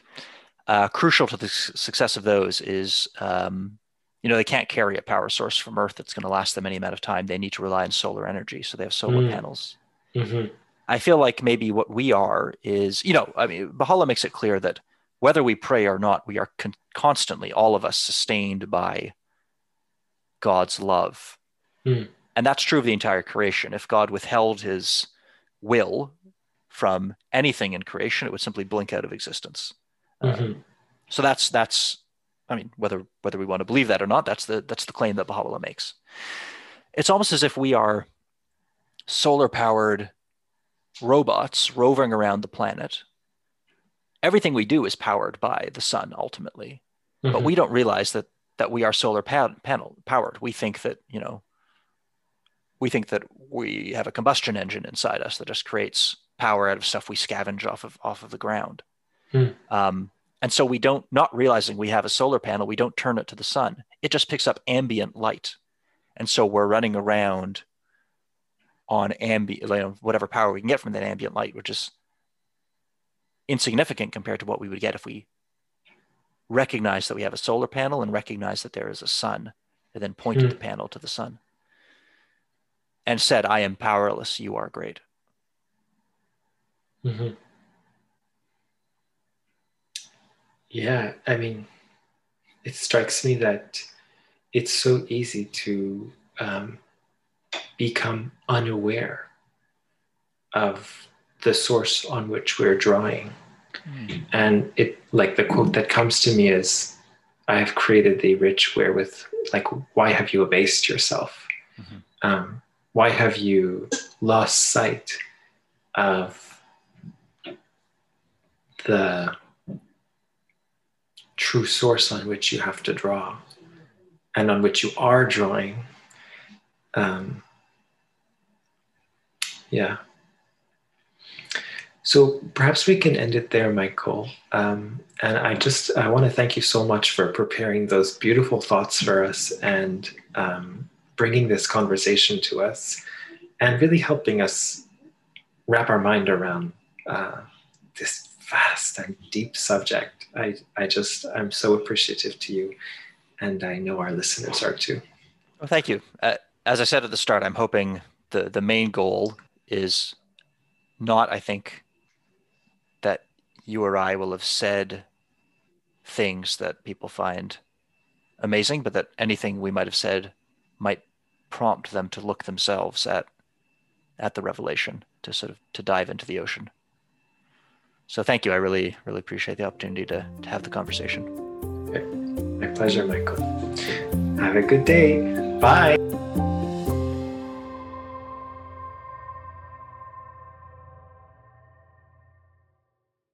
Uh, crucial to the success of those is, um, you know, they can't carry a power source from Earth that's going to last them any amount of time. They need to rely on solar energy, so they have solar mm. panels. Mm-hmm. I feel like maybe what we are is, you know, I mean, Baha'u'llah makes it clear that whether we pray or not, we are con- constantly, all of us, sustained by God's love. Mm. And that's true of the entire creation. If God withheld his will from anything in creation, it would simply blink out of existence. Mm-hmm. so that's that's I mean, whether whether we want to believe that or not, that's the that's the claim that Baha'u'llah makes. It's almost as if we are solar powered robots roving around the planet everything we do is powered by the sun ultimately, mm-hmm. but we don't realize that that we are solar pa- panel powered. We think that you know we think that we have a combustion engine inside us that just creates power out of stuff we scavenge off of off of the ground. Mm. Um, and so we don't, not realizing we have a solar panel, we don't turn it to the sun. It just picks up ambient light, and so we're running around on ambient, know, whatever power we can get from that ambient light, which is insignificant compared to what we would get if we recognize that we have a solar panel and recognize that there is a sun and then pointed mm. the panel to the sun and said i am powerless you are great mm-hmm. yeah i mean it strikes me that it's so easy to um, become unaware of the source on which we're drawing. Mm. And it, like the quote that comes to me is, I have created thee rich wherewith, like, why have you abased yourself? Mm-hmm. Um, why have you lost sight of the true source on which you have to draw and on which you are drawing? Um, yeah. So perhaps we can end it there, Michael. Um, and I just I want to thank you so much for preparing those beautiful thoughts for us and um, bringing this conversation to us, and really helping us wrap our mind around uh, this vast and deep subject. I I just I'm so appreciative to you, and I know our listeners are too. Well, thank you. Uh, as I said at the start, I'm hoping the the main goal is not, I think that you or I will have said things that people find amazing, but that anything we might have said might prompt them to look themselves at at the revelation to sort of to dive into the ocean. So thank you. I really, really appreciate the opportunity to, to have the conversation. My pleasure, Michael. Have a good day. Bye.